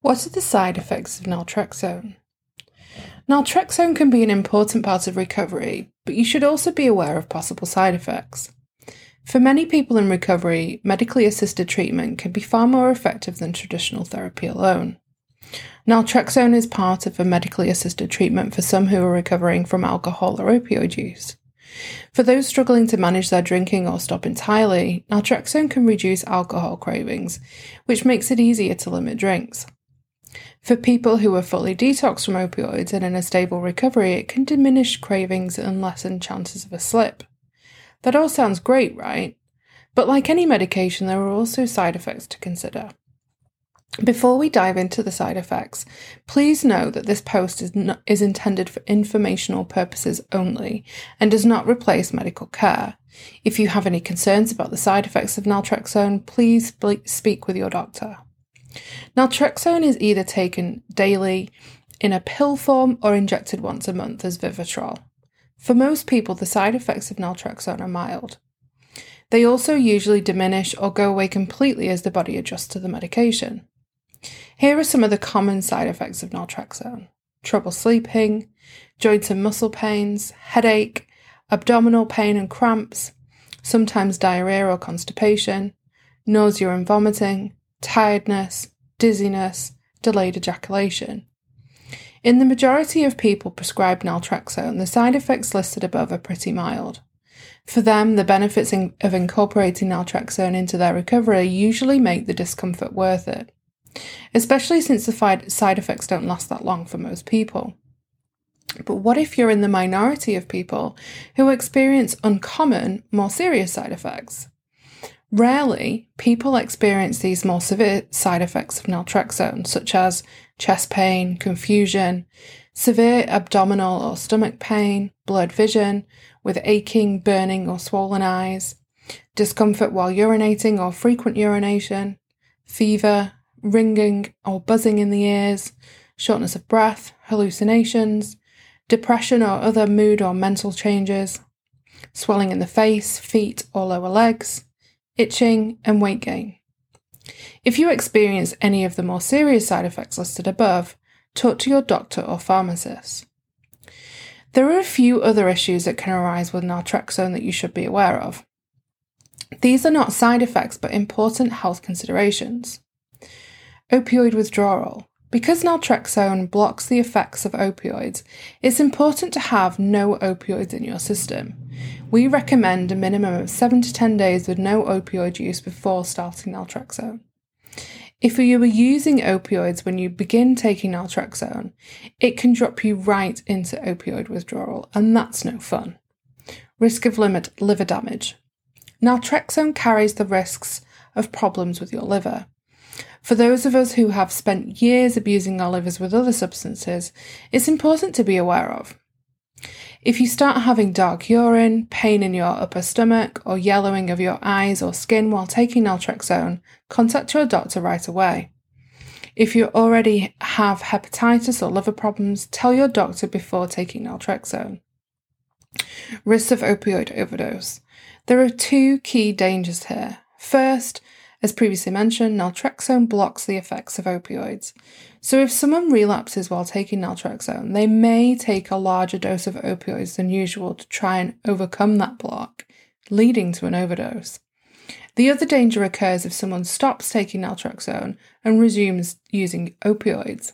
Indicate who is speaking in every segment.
Speaker 1: What are the side effects of naltrexone? Naltrexone can be an important part of recovery, but you should also be aware of possible side effects. For many people in recovery, medically assisted treatment can be far more effective than traditional therapy alone. Naltrexone is part of a medically assisted treatment for some who are recovering from alcohol or opioid use. For those struggling to manage their drinking or stop entirely, naltrexone can reduce alcohol cravings, which makes it easier to limit drinks. For people who are fully detoxed from opioids and in a stable recovery, it can diminish cravings and lessen chances of a slip. That all sounds great, right? But like any medication, there are also side effects to consider. Before we dive into the side effects, please know that this post is, not, is intended for informational purposes only and does not replace medical care. If you have any concerns about the side effects of naltrexone, please speak with your doctor. Naltrexone is either taken daily in a pill form or injected once a month as Vivitrol. For most people, the side effects of naltrexone are mild. They also usually diminish or go away completely as the body adjusts to the medication. Here are some of the common side effects of naltrexone trouble sleeping, joint and muscle pains, headache, abdominal pain and cramps, sometimes diarrhea or constipation, nausea and vomiting, tiredness, dizziness, delayed ejaculation. In the majority of people prescribed naltrexone, the side effects listed above are pretty mild. For them, the benefits in, of incorporating naltrexone into their recovery usually make the discomfort worth it, especially since the side effects don't last that long for most people. But what if you're in the minority of people who experience uncommon, more serious side effects? Rarely, people experience these more severe side effects of naltrexone, such as chest pain, confusion, severe abdominal or stomach pain, blurred vision, with aching, burning, or swollen eyes, discomfort while urinating or frequent urination, fever, ringing or buzzing in the ears, shortness of breath, hallucinations, depression or other mood or mental changes, swelling in the face, feet, or lower legs itching, and weight gain. If you experience any of the more serious side effects listed above, talk to your doctor or pharmacist. There are a few other issues that can arise with naltrexone that you should be aware of. These are not side effects but important health considerations. Opioid withdrawal. Because naltrexone blocks the effects of opioids, it's important to have no opioids in your system. We recommend a minimum of 7 to 10 days with no opioid use before starting naltrexone. If you were using opioids when you begin taking naltrexone, it can drop you right into opioid withdrawal, and that's no fun. Risk of limit liver damage. Naltrexone carries the risks of problems with your liver. For those of us who have spent years abusing our livers with other substances, it's important to be aware of. If you start having dark urine, pain in your upper stomach, or yellowing of your eyes or skin while taking naltrexone, contact your doctor right away. If you already have hepatitis or liver problems, tell your doctor before taking naltrexone. Risks of opioid overdose. There are two key dangers here. First, as previously mentioned, naltrexone blocks the effects of opioids. So if someone relapses while taking naltrexone, they may take a larger dose of opioids than usual to try and overcome that block, leading to an overdose. The other danger occurs if someone stops taking naltrexone and resumes using opioids.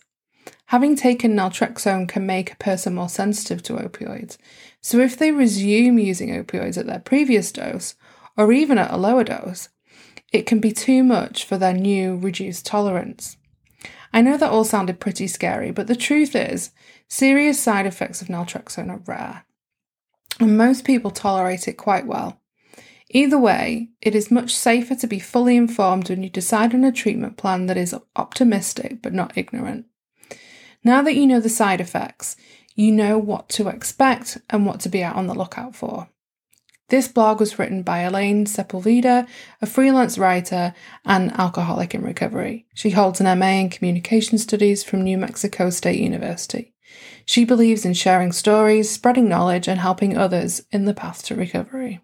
Speaker 1: Having taken naltrexone can make a person more sensitive to opioids. So if they resume using opioids at their previous dose, or even at a lower dose, it can be too much for their new reduced tolerance. I know that all sounded pretty scary, but the truth is, serious side effects of naltrexone are rare, and most people tolerate it quite well. Either way, it is much safer to be fully informed when you decide on a treatment plan that is optimistic but not ignorant. Now that you know the side effects, you know what to expect and what to be out on the lookout for. This blog was written by Elaine Sepulveda, a freelance writer and alcoholic in recovery. She holds an MA in Communication Studies from New Mexico State University. She believes in sharing stories, spreading knowledge, and helping others in the path to recovery.